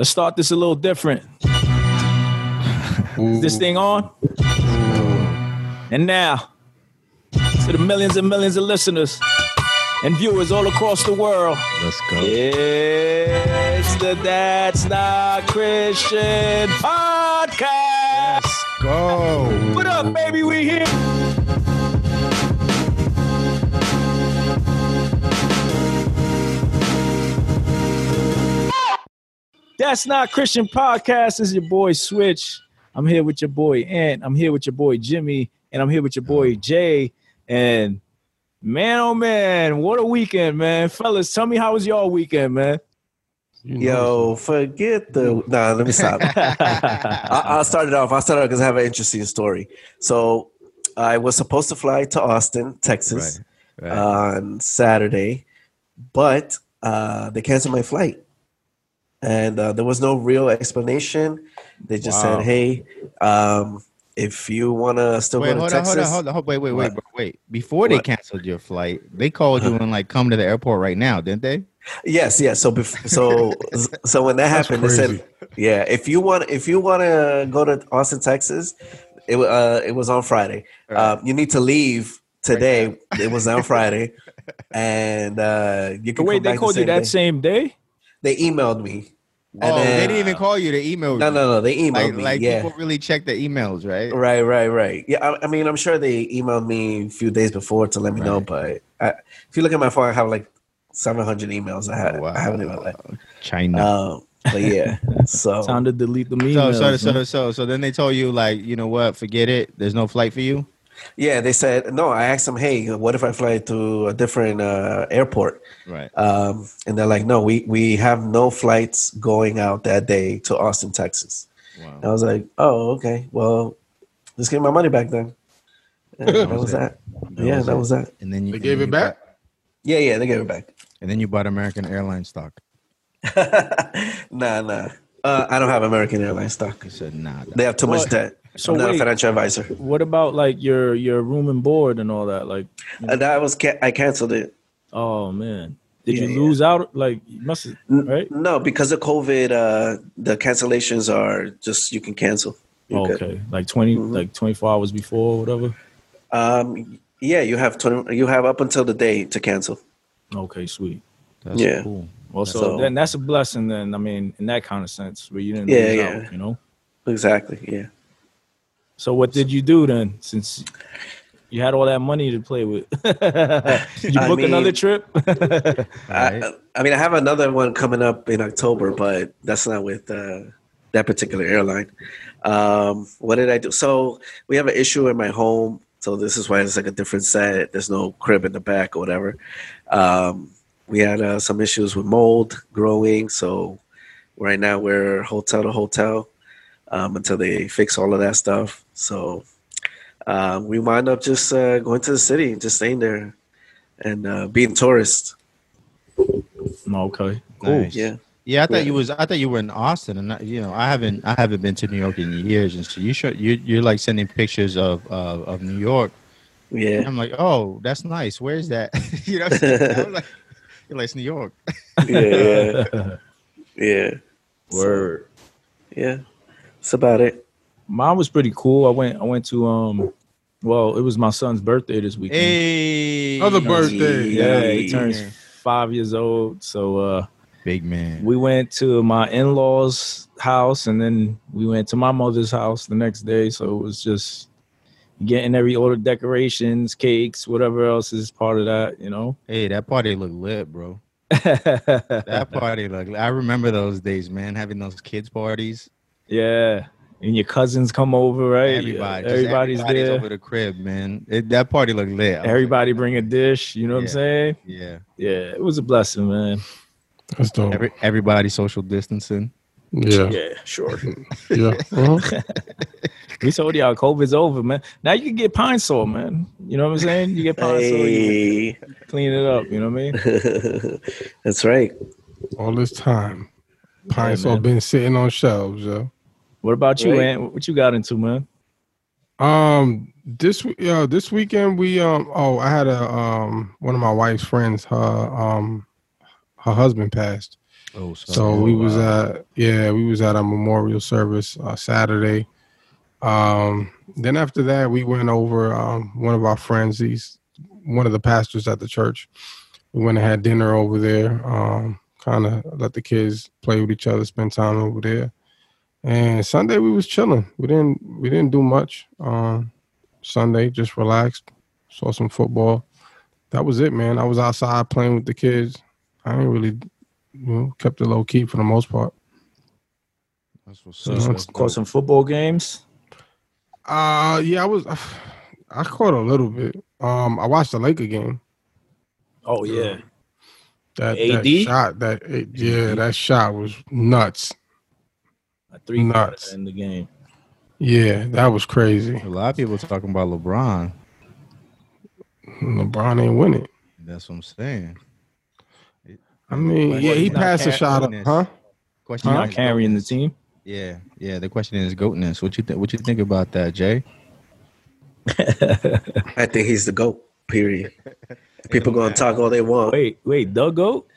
Let's start this a little different. Is this thing on? And now, to the millions and millions of listeners and viewers all across the world, Let's go. it's the That's Not Christian podcast. Let's go. What up, baby? We here. That's not Christian podcast. This is your boy Switch. I'm here with your boy Ant. I'm here with your boy Jimmy, and I'm here with your boy Jay. And man, oh man, what a weekend, man! Fellas, tell me how was y'all weekend, man? Yo, forget the. Nah, let me stop. I, I'll start it off. I'll start off because I have an interesting story. So, I was supposed to fly to Austin, Texas, Right. on Saturday, but uh, they canceled my flight, and uh, there was no real explanation. They just Wow. said, "Hey, um, if you want to still Wait, go to hold on, Texas, hold on, hold on, hold Wait, wait, wait, wait, wait. Before they What? canceled your flight, they called you and like come to the airport right now, didn't they? Yes, yes. So, bef- so, so when that That's happened, they said, "Yeah, if you want, if you want to go to Austin, Texas, it uh, it was on Friday. Um, you need to leave today. it was on Friday, and uh, you can Wait, come they back called the you that day. same day? They emailed me. oh, And they didn't even call you. They emailed No, you. no, no. They emailed Like, me. like yeah. people really check their emails, right? Right, right, right. Yeah, I, I mean, I'm sure they emailed me a few days before to let me know, but I, if you look at my phone, I have like 700 emails. I, had, Oh, wow. I haven't even like China. Um, but yeah, so Time to delete the so, emails. so, so, man. so, so then they told you like, you know what? Forget it. There's no flight for you. Yeah, they said no. I asked them, "Hey, what if I fly to a different uh, airport?" Right. Um, and they're like, "No, we we have no flights going out that day to Austin, Texas." And I was like, "Oh, okay. Well, just give my money back then." And that was that. That yeah, was that it. was that. And then you They gave it you back. bought- Yeah, yeah, they gave it back. and then you bought American Airlines stock. nah, nah. Uh, I don't have American Airlines stock. You said nah. They have too much What? debt. So I'm not wait. a financial advisor. What about like your your room and board and all that? Like, And that was ca- I canceled it. oh man, did Yeah, you yeah. lose out? Like, must have, N- right? No, because of COVID, uh, the cancellations are just you can cancel. You're good. okay, like 20 Mhm. like twenty four hours before, or whatever. Um, yeah, you have twenty. You have up until the day to cancel. Okay, sweet. That's Yeah. cool. Well, so, So- then that's a blessing. Then I mean, in that kind of sense, where you didn't Yeah, lose yeah. out, you know. Exactly. Yeah. So what did you do then? Since you had all that money to play with, did you book another trip? I, I mean, I have another one coming up in October, but that's not with uh, that particular airline. Um, what did I do? So we have an issue in my home. So this is why it's like a different set. There's no crib in the back or whatever. Um, we had uh, some issues with mold growing. So right now we're hotel to hotel um, until they fix all of that stuff. So uh, we wind up just uh, going to the city, just staying there, and uh, being tourists. okay, cool. Nice. Yeah. Yeah, I thought Yeah. you was. I thought you were in Austin, and I, you know, I haven't. I haven't been to New York in years, and so you show you you're like sending pictures of of, of New York. Yeah. I'm like, oh, that's nice. Where's that? you know, what I'm saying? I'm like, you're like it's New York. yeah, yeah, yeah. Word. So, yeah, that's about it. Mine was pretty cool. I went. I went to um. Well, it was my son's birthday this weekend. Hey, Other birthday. Yeah, he Hey. turns five years old. So uh, big man. we went to my in-laws' house, and then we went to my mother's house the next day. So it was just getting every order decorations, cakes, whatever else is part of that. You know. Hey, that party looked lit, bro. That party looked. I remember those days, man. Having those kids parties. yeah, and your cousins come over, right? Everybody, just everybody's, everybody's there. over the crib, man. It, that party looked lit. I was like, Everybody bring a dish. You know what I'm saying? yeah. Yeah, it was a blessing, man. That's dope. Every, everybody social distancing. yeah. Yeah, sure. Yeah. Uh-huh. we told y'all COVID's over, man. Now you can get Pine-Sol, man. You know what I'm saying? You get pine sol, you clean it up. You know what I mean? that's right. All this time. Pine Yeah, Sol man. been sitting on shelves, yo. What about you, Right. Ant? What you got into, man? Um, this we- uh, this weekend we um oh I had a um one of my wife's friends her um her husband passed Oh, So we was at yeah, we was at a memorial service uh, Saturday. Um, then after that, we went over um, one of our friends. He's one of the pastors at the church. We went and had dinner over there. Um, kind of let the kids play with each other, spend time over there. And Sunday we was chilling. We didn't we didn't do much. Um, Sunday just relaxed, saw some football. That was it, man. I was outside playing with the kids. I ain't really, you know, kept it low key for the most part. That's what's So up. it's- Caught some football games. Uh yeah, I was. I caught a little bit. Um, I watched the Laker game. Oh yeah. That, AD? that shot, that yeah, that shot was nuts. A three Nuts. in the game. Yeah, that was crazy. A lot of people talking about LeBron. LeBron ain't winning. That's what I'm saying. I mean, But yeah, he passed a shot up, huh? Question He's Huh? not carrying the team. Yeah, yeah. The question is goatness. What you think? What you think about that, Jay? I think he's the GOAT, period. People going to talk all they want. Wait, wait, the goat?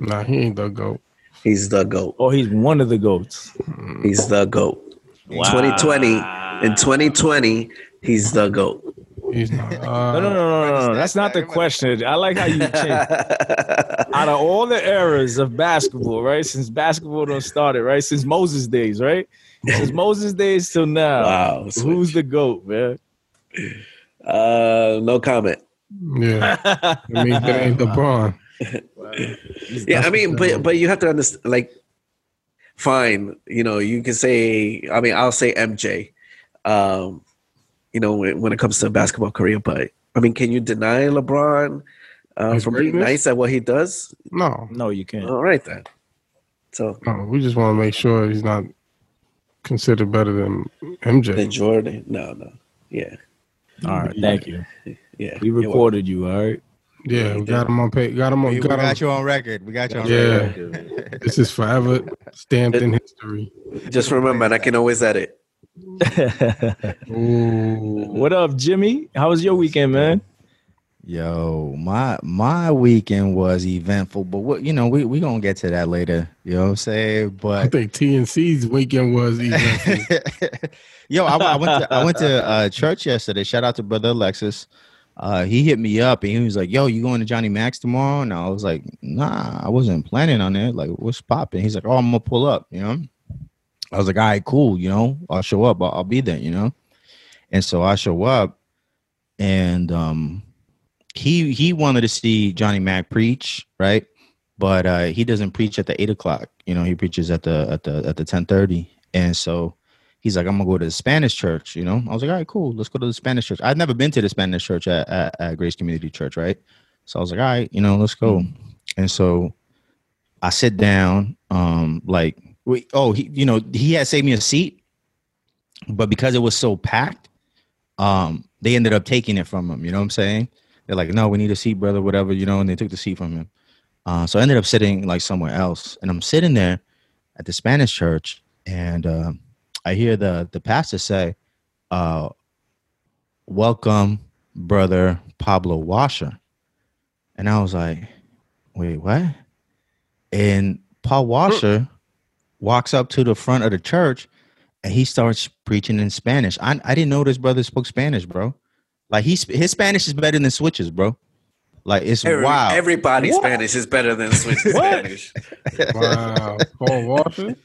Nah, he ain't the goat. He's the GOAT. Oh, he's one of the goats. He's the GOAT. In 2020, in 2020, he's the GOAT. He's not. Uh, No, no, no, no, no, no. That's not the question. I like how you change. Out of all the eras of basketball, right? Since basketball done started, right? Since Moses days, right? Since Moses days till now, wow. who's the goat, man? Uh, no comment. Yeah, I mean, that ain't LeBron. Yeah, I mean, but but you have to understand. Like, fine, you know, you can say. I mean, I'll say MJ. Um, you know, when, when it comes to basketball career, but I mean, can you deny LeBron uh, His from being nice at what he does? No, no, you can't. All right then. So no, we just want to make sure he's not considered better than then MJ. Jordan, no, no, yeah, All right, thank you. yeah. We recorded you. All right. Yeah, we got him on pay. Got him on. We, we got him. got you on record. We got you on Yeah. record. This is forever stamped in history. Just remember, and I can always edit. Ooh. what up, Jimmy? How was your weekend, man? Yo, my my weekend was eventful, but what you know, we we gonna get to that later. You know what I'm saying? But I think TNC's weekend was eventful. yo, I, I went to I went to uh, church yesterday. Shout out to brother Alexis. Uh, he hit me up and he was like, "Yo, you going to Johnny Mac's tomorrow?" And I was like, "Nah, I wasn't planning on it. Like, what's popping?" He's like, "Oh, I'm gonna pull up." You know. I was like, "All right, cool. You know, I'll show up. I'll, I'll be there." You know. And so I show up, and um, he he wanted to see Johnny Mac preach, right? But uh, he doesn't preach at the eight o'clock. You know, he preaches at the at the at the ten thirty. And so he's like, I'm gonna go to the Spanish church. You know, I was like, all right, cool. Let's go to the Spanish church. I'd never been to the Spanish church at, at, at Grace Community Church, right? So I was like, all right, you know, let's go. And so I sit down, um, like, wait, oh, he, you know, he had saved me a seat, but because it was so packed, um, they ended up taking it from him. You know what I'm saying? They're like, no, we need a seat, brother, whatever, you know, and they took the seat from him. Uh, so I ended up sitting like somewhere else, and I'm sitting there at the Spanish church, and uh, I hear the the pastor say, uh, "Welcome, brother Pablo Washer," and I was like, "Wait, what?" And Paul Washer walks up to the front of the church, and he starts preaching in Spanish. I I didn't know this brother spoke Spanish, bro. Like he's his Spanish is better than Switch's, bro. Like it's Every, wild. Everybody's What? Spanish is better than Swiss Spanish. Wow, Paul Walker.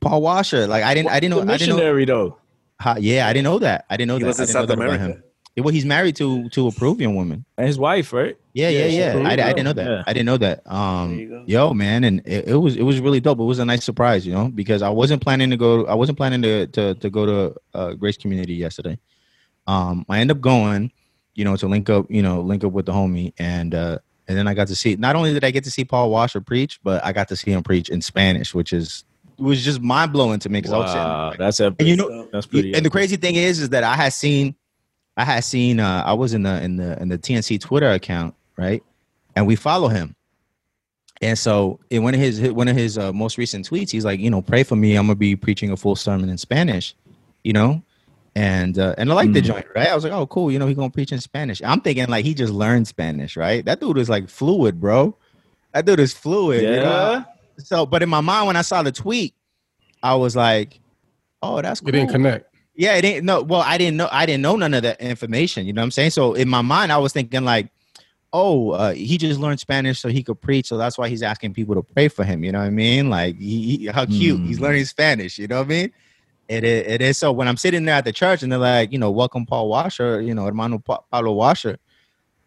Paul Washer. Like I didn't I didn't know The I didn't know missionary though. how, yeah, I didn't know that. I didn't know He that. was in South America. him. Yeah, Well, he's married to to a Peruvian woman. And his wife, right? Yeah, yeah, Yeah, yeah. I, I didn't know that. Yeah. I didn't know that. Um, yo, man, and it, it was it was really dope. It was a nice surprise, you know, because I wasn't planning to go. I wasn't planning to to to go to uh, Grace Community yesterday. Um, I end up going, you know, to link up, you know, link up with the homie, and uh, and then I got to see. Not only did I get to see Paul Washer preach, but I got to see him preach in Spanish, which is was just mind blowing to me because I was sitting there like, that's epic. And you know- that's pretty. and the crazy thing is, is that I had seen, I had seen, uh, I was in the in the in the TNC Twitter account, right, and we follow him. And so in one of his one of his uh, most recent tweets, he's like, you know, pray for me. I'm gonna be preaching a full sermon in Spanish, you know, and uh, and I like the Mm. joint, right? I was like, oh, cool, you know, he gonna preach in Spanish. I'm thinking like he just learned Spanish, right? That dude is like fluid, bro. That dude is fluid. you know? So, but in my mind, when I saw the tweet, I was like, "Oh, that's cool." It didn't connect. Yeah, it ain't no. Well, I didn't know. I didn't know none of that information. You know what I'm saying? So in my mind, I was thinking like, "Oh, uh, he just learned Spanish so he could preach. So that's why he's asking people to pray for him." You know what I mean? Like, he, he- how cute. He's Mm. learning Spanish. You know what I mean? It is, it is. So when I'm sitting there at the church and they're like, you know, welcome Paul Washer, you know, hermano Pa- Paulo Washer,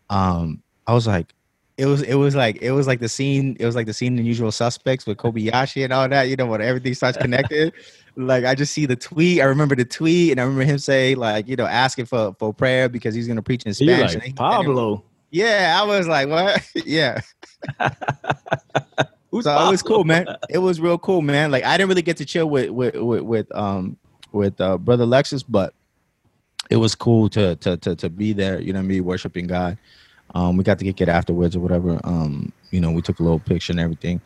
um, I was like, it was, it was like, it was like the scene, it was like the scene in Usual Suspects with Kobayashi and all that. You know, when everything starts connected. like I just see the tweet. I remember the tweet, and I remember him say like, you know, asking for for prayer because he's gonna preach in Spanish. like Pablo. yeah, I was like, what? yeah. Who's So it was cool, man. It was real cool, man. Like I didn't really get to chill with with with, with um with uh, brother Lexus, but it was cool to to to to be there. You know, me worshiping God. Um, we got to kick it afterwards or whatever. Um, you know, we took a little picture and everything.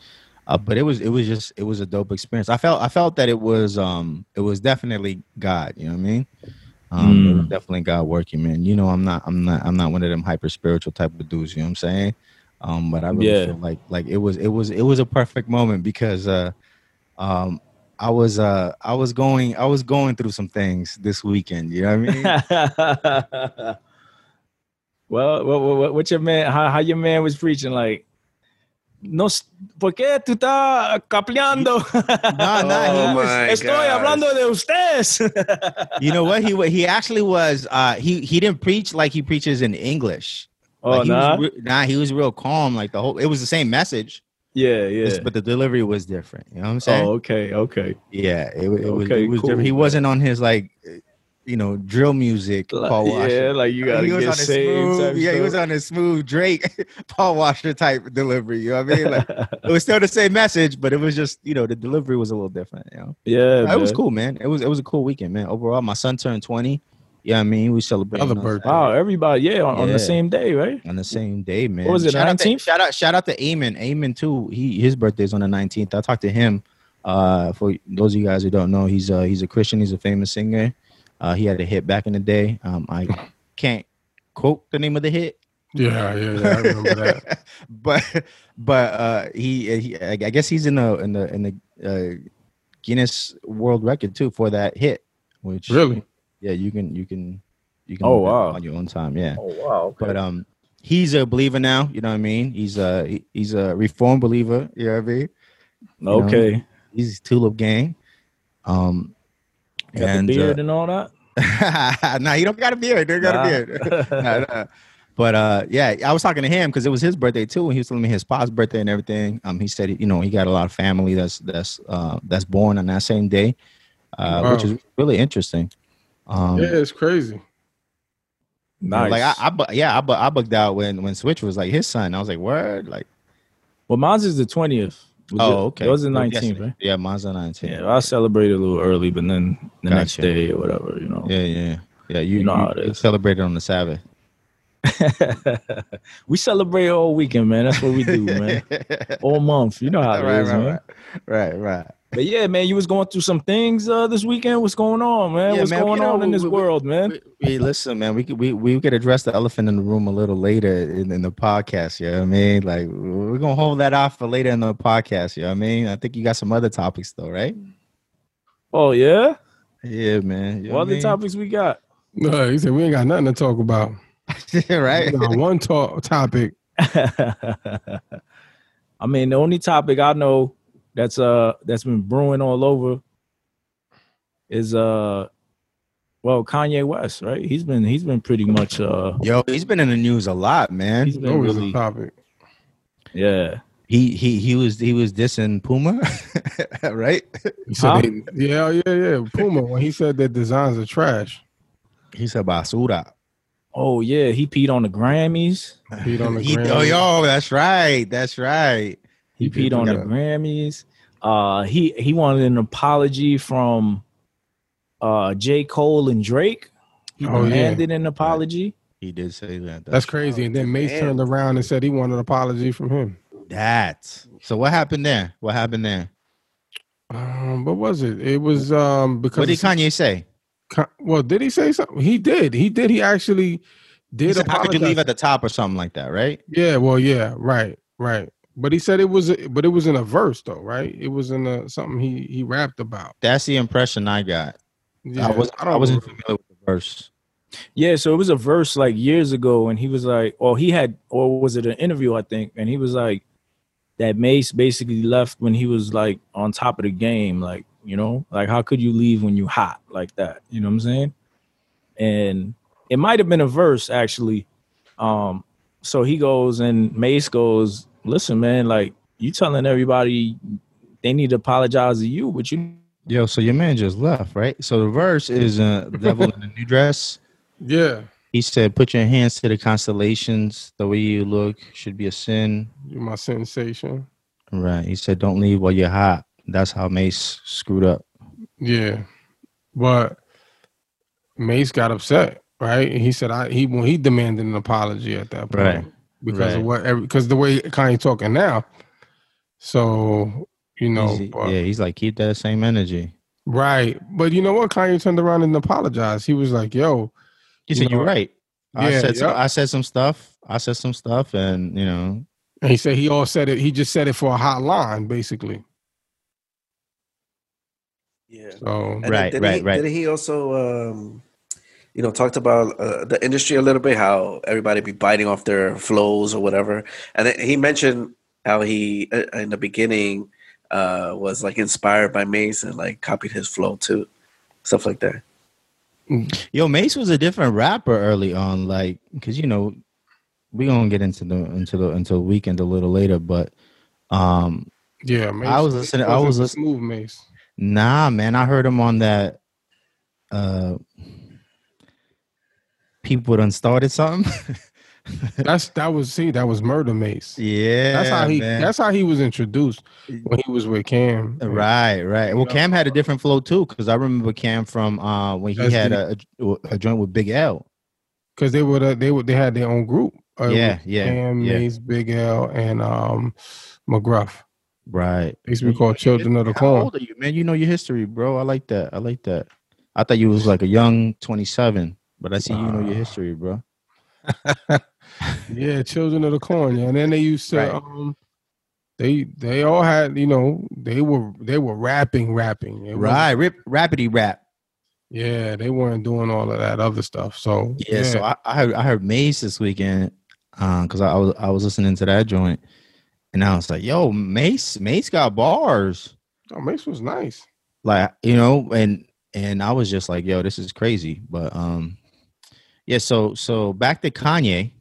Uh, but it was it was just it was a dope experience. I felt I felt that it was um it was definitely God. You know what I mean? Um, it was Mm. definitely God working, man. You know, I'm not I'm not I'm not one of them hyper spiritual type of dudes. You know what I'm saying? Um, but I really Yeah. feel like like it was it was it was a perfect moment because uh um I was uh I was going I was going through some things this weekend. You know what I mean? well, what, what, what your man? How, how your man was preaching? Like, no, s- ¿por qué tú estás capleando? No, no, he Oh was- my Estoy gosh. Hablando de ustedes. you know what he wa- he actually was uh he he didn't preach like he preaches in English. oh, Like, he nah. was nah, he was real calm. Like the whole, it was the same message, yeah, it's- yeah. but the delivery was different. You know what I'm saying? Oh, okay, okay. Yeah, it, wa- it was. Okay, it was cool, different. He man. wasn't on his like, you know, drill music. Paul yeah, Washer. like you gotta he was get on his saved. smooth. type Yeah, he was on his smooth Drake, Paul Washer type delivery. You know what I mean? Like it was still the same message, but it was just you know the delivery was a little different. You know, yeah, it was cool, man. It was it was a cool weekend, man. Overall, my son turned twenty. Yeah, I mean, we celebrated Another birthday. Wow, everybody, yeah, on, on the same day, right? on the same day, man. What was it, Shout 19th? shout out, shout out to Eamon. Eamon too. He his birthday's on the nineteenth. I talked to him. Uh, for those of you guys who don't know, he's uh he's a Christian. He's a famous singer. Uh, he had a hit back in the day. Um, I can't quote the name of the hit, Yeah, yeah, yeah. I remember that. but but uh, he, he I guess he's in the in the in the uh, Guinness World Record too for that hit. Which Really? yeah, you can you can you can Oh, look it up wow. on your own time. Yeah. Oh wow, But um, he's a believer now. You know what I mean? He's a he's a reformed believer. You know what I mean? know, okay. He's Tulip Gang. Um, Got and the beard and all that. uh, nah, he don't got a beard. Don't got Nah. a beard. Nah, nah. But uh, yeah, I was talking to him because it was his birthday too, and he was telling me his pa's birthday and everything. Um, he said you know he got a lot of family that's that's uh that's born on that same day, uh, which is really interesting. Um, yeah, it's crazy. you know, Nice. Like I, I, bu- yeah, I, bu- I bugged out when when Switch was like his son. I was like, word, like. well, mine's is the twentieth. Oh, okay. It was the nineteenth, right? Yeah, mine's the 19th. Yeah, I celebrated a little early, but then the next day or whatever, you know. yeah, yeah, yeah. You, You know you- how it you is. celebrated on the Sabbath. we celebrate all weekend, man. That's what we do, man. All month. You know how it right, is, right, man. right, right, right. But yeah, man, you was going through some things uh, this weekend. What's going on, man? Yeah, What's man, going you know, on in this we- we- world, man? We, we- listen, man. We could we we could address the elephant in the room a little later in, in the podcast. You know what I mean? Like we're gonna hold that off for later in the podcast. You know what I mean? I think you got some other topics though, right? Oh yeah. Yeah, man. You know what what I other topics we got? No, he said we ain't got nothing to talk about. mean? right? Got one talk topic. I mean, the only topic I know that's uh that's been brewing all over is uh well Kanye West, right? He's been he's been pretty much uh Yo, he's been in the news a lot, man. he's been Always really a topic. yeah. He he he was he was dissing Puma, right? He said, Huh? they- yeah, yeah, yeah. Puma when he said that designs are trash. He said basura. Oh yeah, he peed on the Grammys. Peed on the He- oh, Grammy. yo, that's right, that's right. He, He peed on the forget- Grammys. Uh he he wanted an apology from uh J. Cole and Drake. He Oh, yeah. demanded an apology. He did say that. That's crazy. And then Mase turned around and said he wanted an apology from him. that. So what happened there? What happened there? Um, what was it? It was um because What did it's- Kanye say? Well, did he say something? He did. He did. He actually He did said, How could you leave at the top or something like that, right? Yeah, well, yeah, right, right. But he said it was, but it was in a verse though, right? It was in a something he he rapped about. That's the impression I got. Yeah, I was I, don't wasn't remember. familiar with the verse. Yeah, so it was a verse like years ago, and he was like, or he had, or was it an interview? I think, and he was like, that Mase basically left when he was like on top of the game, like you know, like how could you leave when you hot like that? You know what I'm saying? And it might have been a verse actually. Um, so he goes and Mase goes, listen, man, like you telling everybody they need to apologize to you, but you Yo, so your man just left, right? So the verse is uh, "Devil in a New Dress." Yeah, He said, "Put your hands to the constellations. The way you look should be a sin." you're my sensation. Right. He said, "Don't leave while you're hot." That's how Mase screwed up. Yeah, but Mase got upset, right? He said, "I he when he demanded an apology at that point Right. Because of what because the way Kanye talking now." So you know, He's- but- yeah, he's like, keep that same energy. right? But you know what? Kanye turned around and apologized. He was like, "Yo, He You said, know, "You're right. I yeah, said some, yeah. I said some stuff. I said some stuff, and you know, And he said he all said it. He just said it for a hot line, basically. Yeah. So And Right, didn't right, he, right. Didn't he also, um, you know, talked about uh, the industry a little bit, how everybody be biting off their flows or whatever, and then he mentioned how he uh, in the beginning uh, was like inspired by Mase and like copied his flow too, stuff like that. yo, Mase was a different rapper early on, like because you know, we gonna get into the into the into the weekend a little later, but um, yeah, Mase, I was listening- I wasn't was the listening- smooth Mase. nah, man, I heard him on that. Uh, people done started something. That's that was see that was Murder Mase. yeah, That's how he. man. That's how he was introduced when he was with Cam. Right, right. Well, Cam had a different flow too, because I remember Cam from uh when he That's had the- a, a, joint with Big L. because they would they would they had their own group. Uh, Yeah, yeah, Cam, yeah. Mase, Big L, and um McGruff. Right. They used to be called Children of the How Corn. old are you, man? You know your history, bro. I like that. I like that. I thought you was like a young 27, but I see you know your history, bro. Yeah, Children of the Corn. Yeah, and then they used to Right. um they they all had you know they were they were rapping rapping. It Right. Rip rapidy rap. Yeah, they weren't doing all of that other stuff. So Yeah. So I, I heard I heard Mase this weekend, um, because I, I was I was listening to that joint, and I was like, yo, Mase, Mase got bars. oh, Mase was nice. like you know and and i was just like yo this is crazy but um yeah so so back to kanye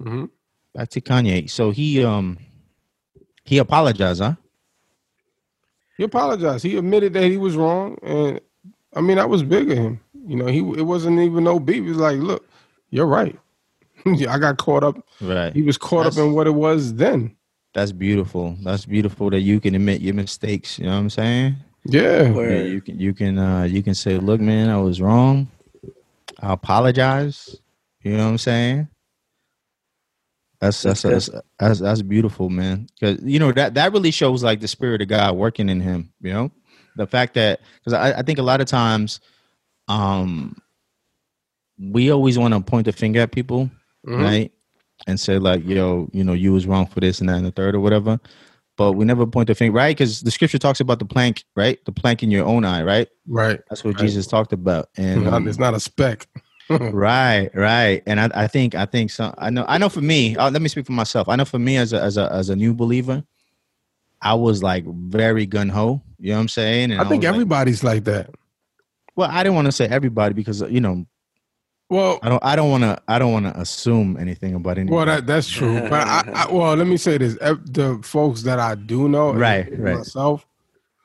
hmm back to kanye so he um he apologized huh He apologized. He admitted that he was wrong, and I mean that was big of him. You know, he it wasn't even no beef. He was like, "Look, you're right. I got caught up. right He was caught up in what it was then. that's beautiful that's beautiful that you can admit your mistakes you know what i'm saying Yeah, yeah, you can you can uh you can say look man i was wrong i apologize. You know what i'm saying? That's that's That's that's, that's, that's beautiful man. Because you know that that really shows like the spirit of god working in him you know? The fact that because I, I think a lot of times um we always want to point the finger at people Mhm. right? And say like yo you know you was wrong for this and that and the third or whatever but we never point the finger right because the scripture talks about the plank right the plank in your own eye right right. that's what Right. jesus talked about and um, it's not a speck. right right and I, I think i think some i know i know for me uh, let me speak for myself i know for me as a as a as a new believer i was like very gun-ho you know what i'm saying and I think was like- everybody's like that. well i didn't want to say everybody because you know Well, i don't i don't want to i don't want to assume anything about anything well, that that's true. But I, I, well, let me say this: the folks that I do know, Right, right. Myself,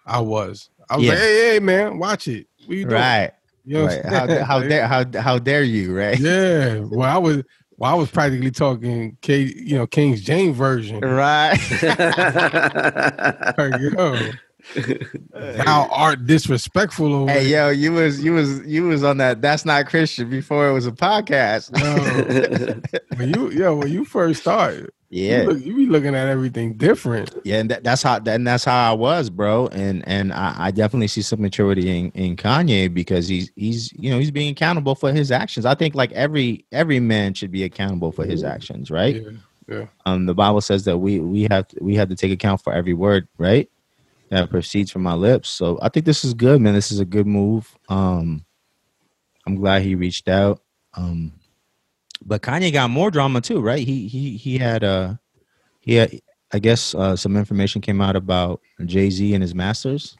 I was. I was Yeah. like, hey, hey, man, watch it. What you doing? right You know right how, how dare how, how dare you right Yeah. Well, I was. Well, I was practically talking, K, you know, King's James version. right Like, yo, thou art disrespectful over hey yo you was you was you was on that that's not christian before it was a podcast Yo, when you, yo, when you first started, yeah you, look, you be looking at everything different. Yeah, and that, that's how and that's how I was, bro. And and I, I definitely see some maturity in, in Kanye because he's he's you know he's being accountable for his actions. I think like every every man should be accountable for his actions, right? Yeah. Yeah. Um, the Bible says that we we have to, we have to take account for every word, right? That proceeds from my lips. So I think this is good, man. This is a good move. Um, I'm glad he reached out. Um, but Kanye got more drama too, right? He he he had uh he had I guess uh, some information came out about Jay Z and his masters.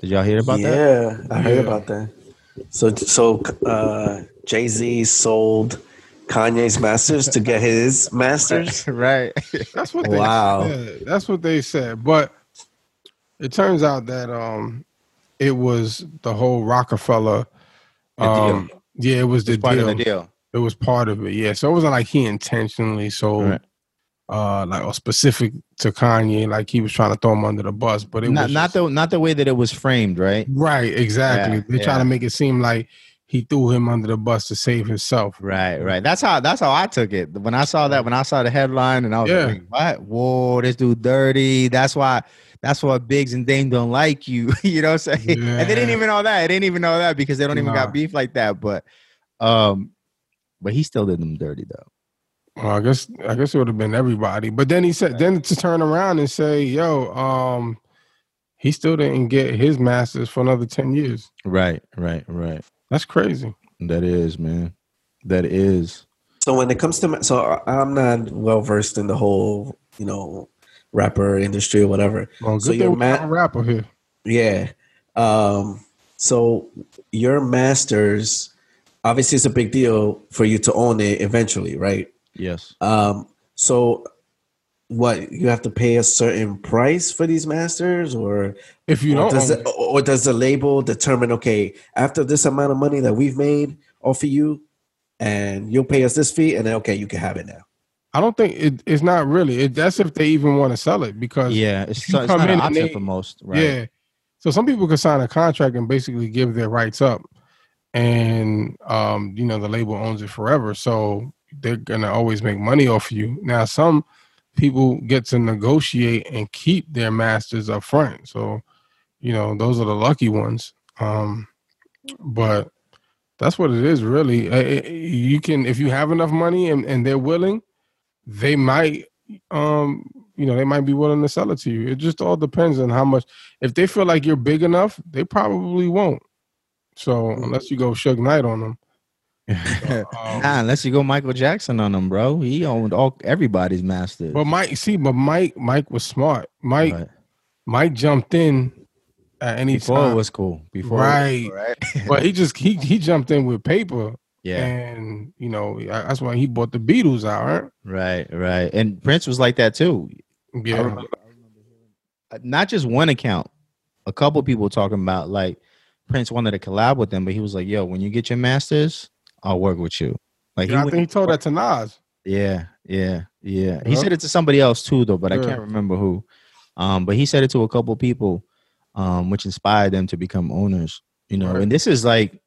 Did y'all hear about that? yeah, I heard about that. So so uh, Jay Z sold Kanye's masters to get his masters. right. That's what they Wow. said. That's what they said. But it turns out that um it was the whole Rockefeller The deal. um yeah, it was the part deal. of the deal. It was part of it. Yeah. So it wasn't like he intentionally sold Right. uh like or specific to Kanye, like he was trying to throw him under the bus. But it Not was not just- the not the way that it was framed, right? right, exactly. Yeah, They try yeah. to make it seem like he threw him under the bus to save himself. Right, right. That's how that's how I took it. When I saw that, when I saw the headline, and I was Yeah. like, "What? Whoa, this dude dirty." That's why. That's why Biggs and Dame don't like you. you know what I'm saying? And they didn't even know that. They didn't even know that because they don't even Nah. got beef like that. But, um, but he still did them dirty though. Well, I guess I guess it would have been everybody. But then he said then to turn around and say, yo, um, he still didn't get his masters for another 10 years. Right, right, right. That's crazy. That is, man. That is. So when it comes to ma- so I'm not well versed in the whole you know rapper industry or whatever. Well, So good your thing we ma- a rapper here. Yeah. Um, so your masters, obviously, it's a big deal for you to own it eventually, right? Yes. Um, so what you have to pay a certain price for these masters, or, If you or don't does own the, or does the label determine? Okay, after this amount of money that we've made off of you, and you'll pay us this fee, and then okay, you can have it now. I don't think it, it's not really. It, that's if they even want to sell it because Yeah, it's, so, it's not an option they- for most, right? Yeah. So some people could sign a contract and basically give their rights up, and um, you know the label owns it forever. So they're gonna always make money off you. Now some people get to negotiate and keep their masters up front. So you know those are the lucky ones. Um, but that's what it is really. Uh, uh, You can if you have enough money and, and they're willing, they might um you know they might be willing to sell it to you. It just all depends on how much. If they feel like you're big enough, they probably won't. So unless you go Suge Knight on them, um, Nah, unless you go Michael Jackson on them, bro. He owned all everybody's masters. but Mike, see, but Mike, Mike was smart. Mike, Right. Mike jumped in at any before time, it was cool. Before Right. right. but he just he he jumped in with paper, yeah. and you know that's why he bought the Beatles out, right? Right. Right. And Prince was like that too. I Yeah, remember, I remember hearing- not just one account, a couple people talking about like Prince wanted to collab with them, but he was like, "Yo, when you get your masters, I'll work with you." Like Yeah, I think he told that to Nas. Yeah, yeah, yeah. He said it to somebody else too, though, but I can't remember who. Um, but he said it to a couple people, um, which inspired them to become owners. You know, Right. and this is like,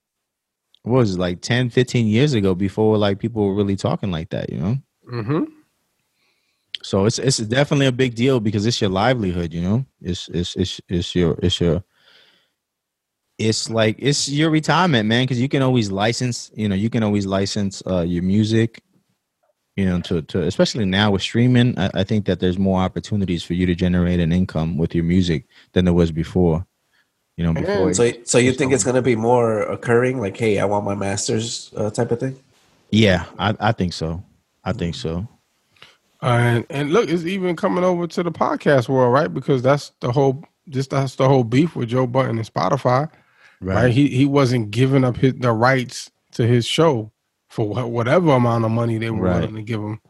was it like 10, 15 years ago before like people were really talking like that. You know, Mm-hmm. so it's it's definitely a big deal because it's your livelihood. You know, it's it's it's it's your it's your it's like it's your retirement, man. Because you can always license. You know, you can always license uh, your music. You know, to to especially now with streaming, I, I think that there's more opportunities for you to generate an income with your music than there was before. You know, before. And So, so you think it's going to be more occurring, like, hey, I want my masters uh, type of thing? yeah, I, I think so. I think so. And and look, it's even coming over to the podcast world, right? Because that's the whole just that's the whole beef with Joe Budden and Spotify, right? He he wasn't giving up his the rights to his show for wha- whatever amount of money they were Right. willing to give him.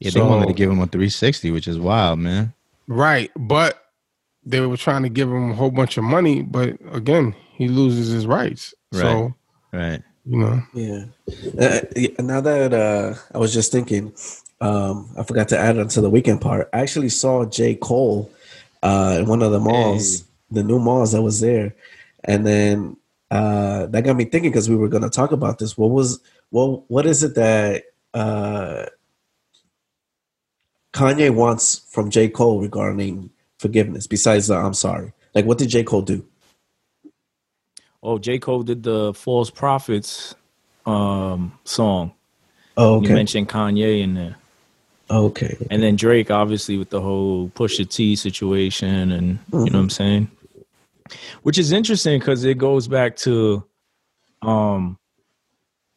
Yeah, they wanted to give him a 360, which is wild, man. Right, but they were trying to give him a whole bunch of money, but again, he loses his rights. So Right. you know, Yeah. Uh, now that uh, I was just thinking, um, I forgot to add on to the weekend part. I actually saw J. Cole uh, in one of the malls, Hey. the new malls that was there. And then uh, that got me thinking because we were going to talk about this. What was, what, what is it that uh, Kanye wants from J. Cole regarding forgiveness besides the I'm sorry? Like, what did J. Cole do? Oh, J. Cole did the False Prophets um, song. Oh, okay. You mentioned Kanye in there. Okay. and then Drake obviously with the whole Pusha T situation, and you know what I'm saying, which is interesting because it goes back to, um,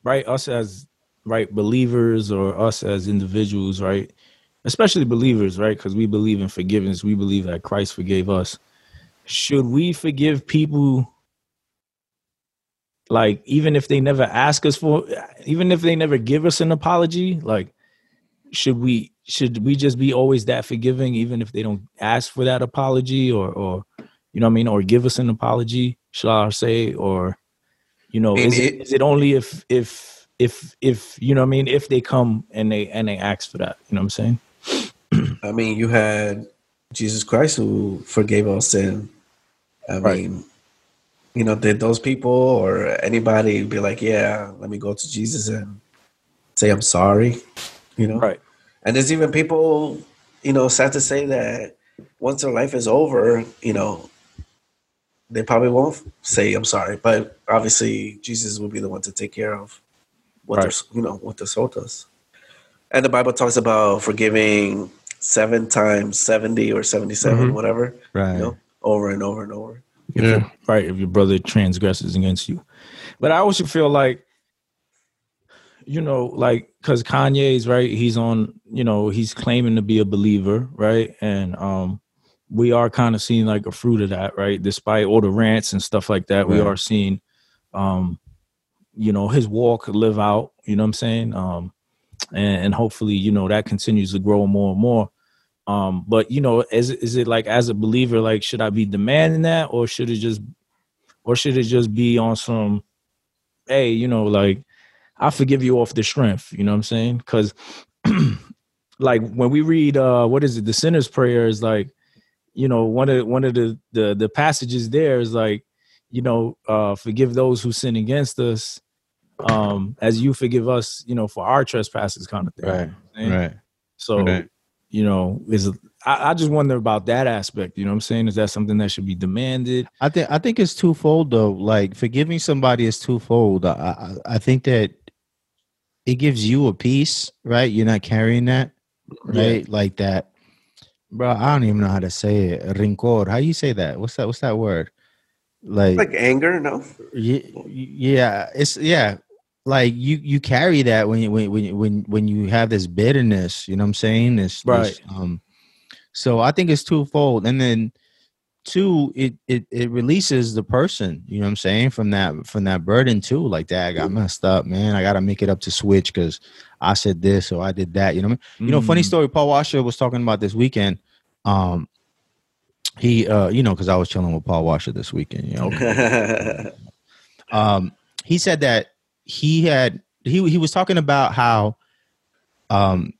right, us as right believers or us as individuals, right, especially believers, right, because we believe in forgiveness, we believe that Christ forgave us. Should we forgive people? Like even if they never ask us for, even if they never give us an apology, like should we should we just be always that forgiving even if they don't ask for that apology or or you know what I mean or give us an apology shall I say or you know is it, it- is it only if if if if you know what I mean if they come and they and they ask for that you know what I'm saying I mean, you had Jesus Christ who forgave all sin. I Right. mean, you know, did those people or anybody be like, yeah, let me go to Jesus and say I'm sorry? You know? right And there's even people, you know, sad to say that once their life is over, you know, they probably won't say I'm sorry. But obviously, Jesus will be the one to take care of what Right. their, you know, what their soul does. And the Bible talks about forgiving seven times seventy or 77 Mhm. whatever, Right. you know, over and over and over. Yeah. right if your brother transgresses against you but i also feel like you know like because kanye's right he's on you know he's claiming to be a believer right and um we are kind of seeing like a fruit of that right despite all the rants and stuff like that we are seeing um you know his walk live out you know what i'm saying um and, and hopefully you know that continues to grow more and more. Um but you know is, is it like as a believer like should i be demanding that or should it just or should it just be on some hey you know like i forgive you off the strength you know what i'm saying? Because like when we read uh what is it the sinner's prayer is like you know one of one of the the, the passages there is like you know uh forgive those who sin against us um as you forgive us you know for our trespasses kind of thing Right. You know what I'm saying? Right. so Right. you know is I, I just wonder about that aspect you know what i'm saying is that something that should be demanded I think I think it's twofold though. Like forgiving somebody is twofold. I I, I think that it gives you a peace, right? You're not carrying that, right? Like that, bro. I don't even know how to say it. Rincor. How you say that? What's that? What's that word? Like, Like anger, no? Ye- yeah, it's yeah. Like you you carry that when you when when when when you have this bitterness, you know what I'm saying? This, this, Right. um so I think it's twofold. And then two, it it it releases the person, you know what I'm saying, from that from that burden too. Like that, I got messed up, man. I gotta make it up to switch because I said this or I did that. You know what I mean? You know, funny Mm. story. Paul Washer was talking about this weekend. Um, he, uh, you know, because I was chilling with Paul Washer this weekend. You know, um, he said that he had he he was talking about how um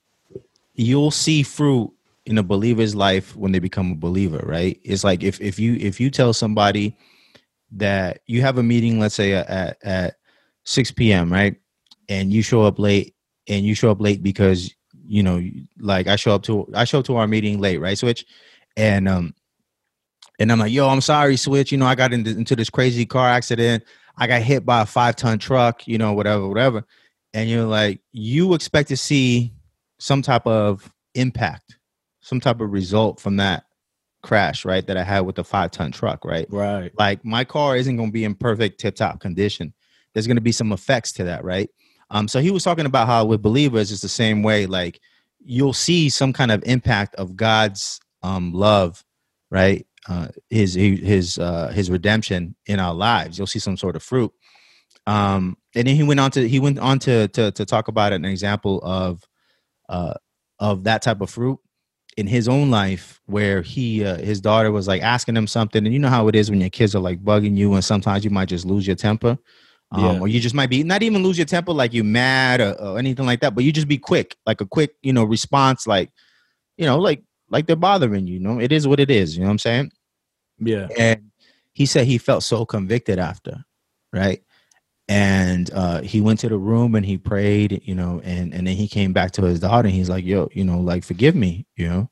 you'll see fruit in a believer's life when they become a believer right? It's like if if you if you tell somebody that you have a meeting let's say at at 6 p.m right? And you show up late and you show up late because you know like i show up to i show up to our meeting late right switch? And um and i'm like yo i'm sorry switch. You know i got into, into this crazy car accident I got hit by a five ton truck, you know, whatever, whatever. And you're like, you expect to see some type of impact, some type of result from that crash, right? That I had with the five ton truck, right? right Like my car isn't going to be in perfect tip top condition. There's going to be some effects to that, right? Um, so he was talking about how with believers, it's the same way. Like you'll see some kind of impact of God's um, love, right? Uh, his his uh, his redemption in our lives. You'll see some sort of fruit. Um, and then he went on to he went on to to, to talk about an example of uh, of that type of fruit in his own life where he uh, his daughter was like asking him something and you know how it is when your kids are like bugging you and sometimes you might just lose your temper um, Yeah. or you just might be not even lose your temper like you're mad or, or anything like that but you just be quick like a quick you know response like you know like like they're bothering you you know? It is what it is you know what i'm saying? Yeah. And he said he felt so convicted after right? And uh he went to the room and he prayed you know and and then he came back to his daughter and he's like yo you know like forgive me you know?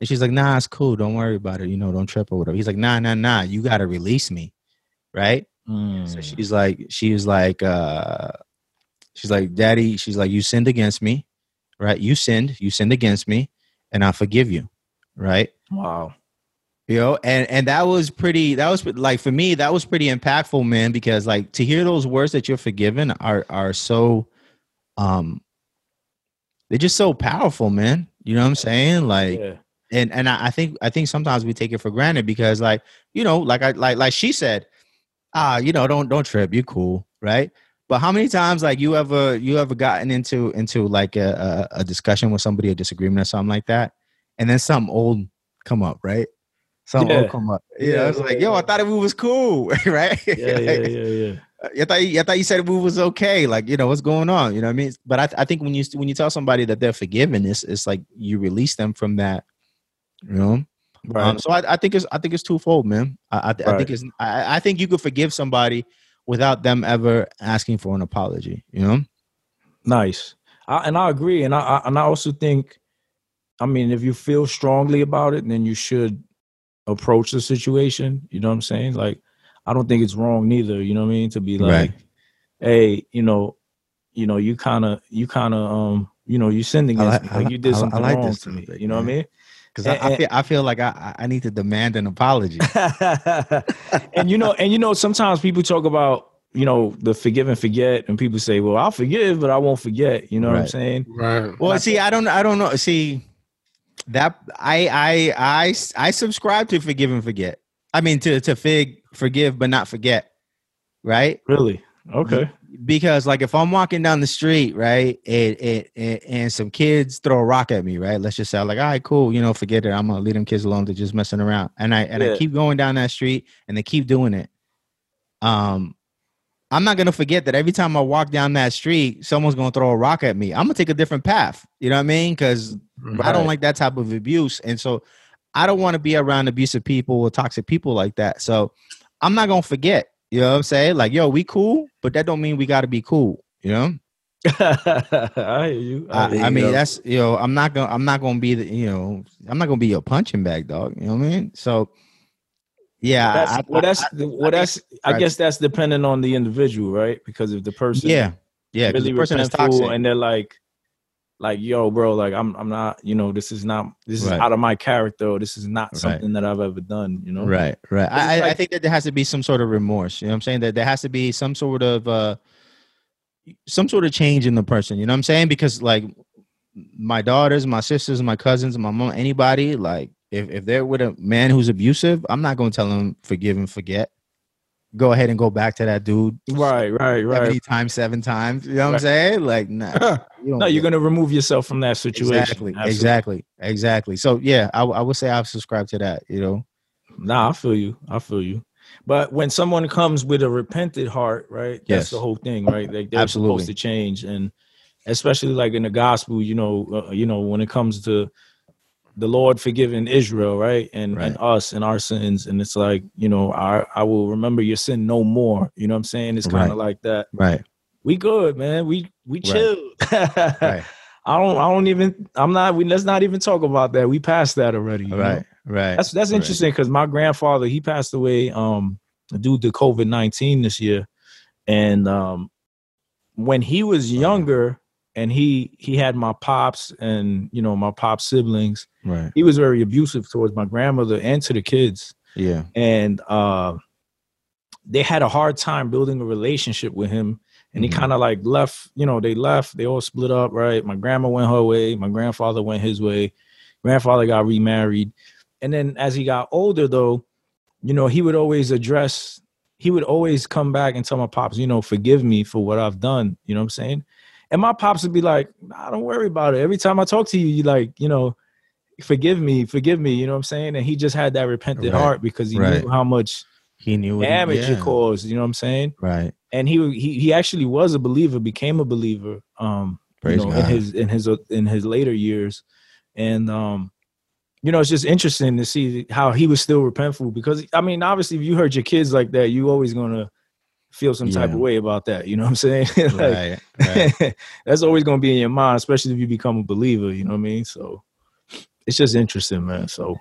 And she's like nah it's cool. Don't worry about it. You know don't trip or whatever. He's like nah nah nah. You gotta release me right? Mm. so she's like she's like uh she's like daddy she's like you sinned against me right? You sinned, you sinned against me, and I forgive you, right? Wow. You know, and and that was pretty. That was like for me, that was pretty impactful, man. Because like to hear those words that you're forgiven are are so, um, they're just so powerful, man. You know what I'm saying? Like, Yeah. and and I I think I think sometimes we take it for granted because like you know like I like like she said, ah you know don't don't trip you cool right. But how many times like you ever you ever gotten into into like a, a, a discussion with somebody a disagreement or something like that, and then something old come up right. Something Yeah. old come up. You Yeah, I was yeah, like, yo, I yeah. thought we was cool, right? Yeah, yeah, yeah, yeah. I thought you, I thought you said we was okay. Like, you know, what's going on? You know what I mean? But I, I think when you when you tell somebody that they're forgiven, it's it's like you release them from that. You know. Right. Um, so I, I think it's I think it's twofold, man. I I, I think it's I, I think you could forgive somebody without them ever asking for an apology. You know. Nice. I, and I agree. And I, I and I also think, I mean, if you feel strongly about it, then you should approach the situation. You know what I'm saying? Like, I don't think it's wrong neither. You know what I mean? To be like, Right. hey, you know, you know, you kind of, you kind of, um, you know, you sinned I against like- me. Like like- you did I li- I something like wrong this to me. topic, You know what I mean? Because I, I feel I feel like I I need to demand an apology. and you know, and you know, sometimes people talk about you know the forgive and forget, and people say, "Well, I'll forgive, but I won't forget." You know what I'm saying? Right. Well, see, I don't, I don't know. See, that I, I, I, I subscribe to forgive and forget. I mean, to to fig forgive but not forget, right? Really? Okay. Because like if I'm walking down the street, right, and, and, and, and some kids throw a rock at me, right? Let's just say, like, all right, cool, you know, forget it. I'm gonna leave them kids alone. They're just messing around, and I and I keep going down that street, and they keep doing it. Um, I'm not gonna forget that every time I walk down that street, someone's gonna throw a rock at me. I'm gonna take a different path. You know what I mean? Because I don't like that type of abuse, and so I don't want to be around abusive people or toxic people like that. So I'm not gonna forget. You know what I'm saying? Like, yo, we cool, but that don't mean we got to be cool. You know? I hear you. I I, hear I you. mean, that's you know, I'm not gonna, I'm not gonna be the, you know, I'm not gonna be your punching bag, dog. You know what I mean? So, yeah, that's, I, well, that's I- well, that's. I right. guess that's dependent on the individual, right? Because if the person, yeah, yeah, really the person is toxic. and they're like, like, yo, bro, like, I'm, I'm not, you know, this is not, this is Right. out of my character. Or this is not Right. something that I've ever done. You know, Right, right. I, I, I think that there has to be some sort of remorse. You know what I'm saying? That there has to be some sort of uh some sort of change in the person. You know what I'm saying? Because like my daughters, my sisters, my cousins, my mom, anybody, like if, if they're with a man who's abusive, I'm not gonna tell them forgive and forget. Go ahead and go back to that dude Right, right, 70 right. times, seven times. You know what I'm saying? Like, nah. You don't No, you're gonna remove yourself from that situation. exactly, Absolutely. exactly, exactly. So yeah, I, I would say I've subscribed to that, you know. Nah, I feel you. I feel you. But when someone comes with a repented heart, right? That's Yes. the whole thing, right? Like they're Absolutely. supposed to change, and especially like in the gospel, you know, uh, you know, when it comes to the Lord forgiving Israel, right, and and us and our sins, and it's like, you know, I I will remember your sin no more. You know what I'm saying? It's kind of Right. like that. Right, We good, man. We we Right. chill. right, I don't I don't even I'm not we let's not even talk about that. We passed that already. you know? right, right. That's that's right. interesting because my grandfather he passed away um due to COVID nineteen this year, and um when he was younger and he he had my pops and you know my pops siblings Right. he was very abusive towards my grandmother and to the kids Yeah. and uh they had a hard time building a relationship with him and he Mhm. kind of like left you know they left they all split up right my grandma went her way my grandfather went his way grandfather got remarried and then as he got older though you know he would always address he would always come back and tell my pops you know forgive me for what i've done you know what i'm saying and my pops would be like nah, don't worry about it every time i talk to you you like you know forgive me forgive me you know what i'm saying and he just had that repentant Right. heart because he Right. knew how much He knew what he- damage it caused you know what i'm saying Right. and he he he actually was a believer, became a believer, um, Praise you know, in his in his in his later years, and um, you know, it's just interesting to see how he was still repentful because I mean, obviously, if you hurt your kids like that, you always gonna feel some type Yeah. of way about that. You know what I'm saying? Like, right. Right. that's always gonna be in your mind, especially if you become a believer. You know what I mean? So it's just interesting, man. So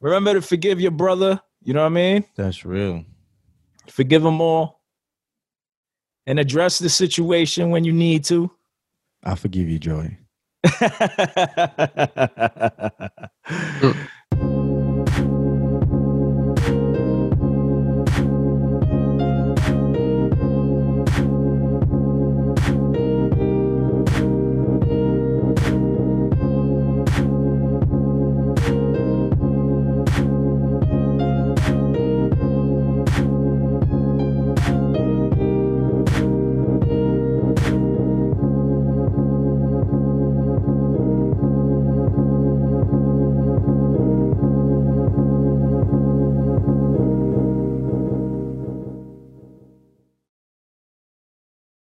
remember to forgive your brother. You know what I mean? That's real. forgive them all and address the situation when you need to I forgive you, Joey.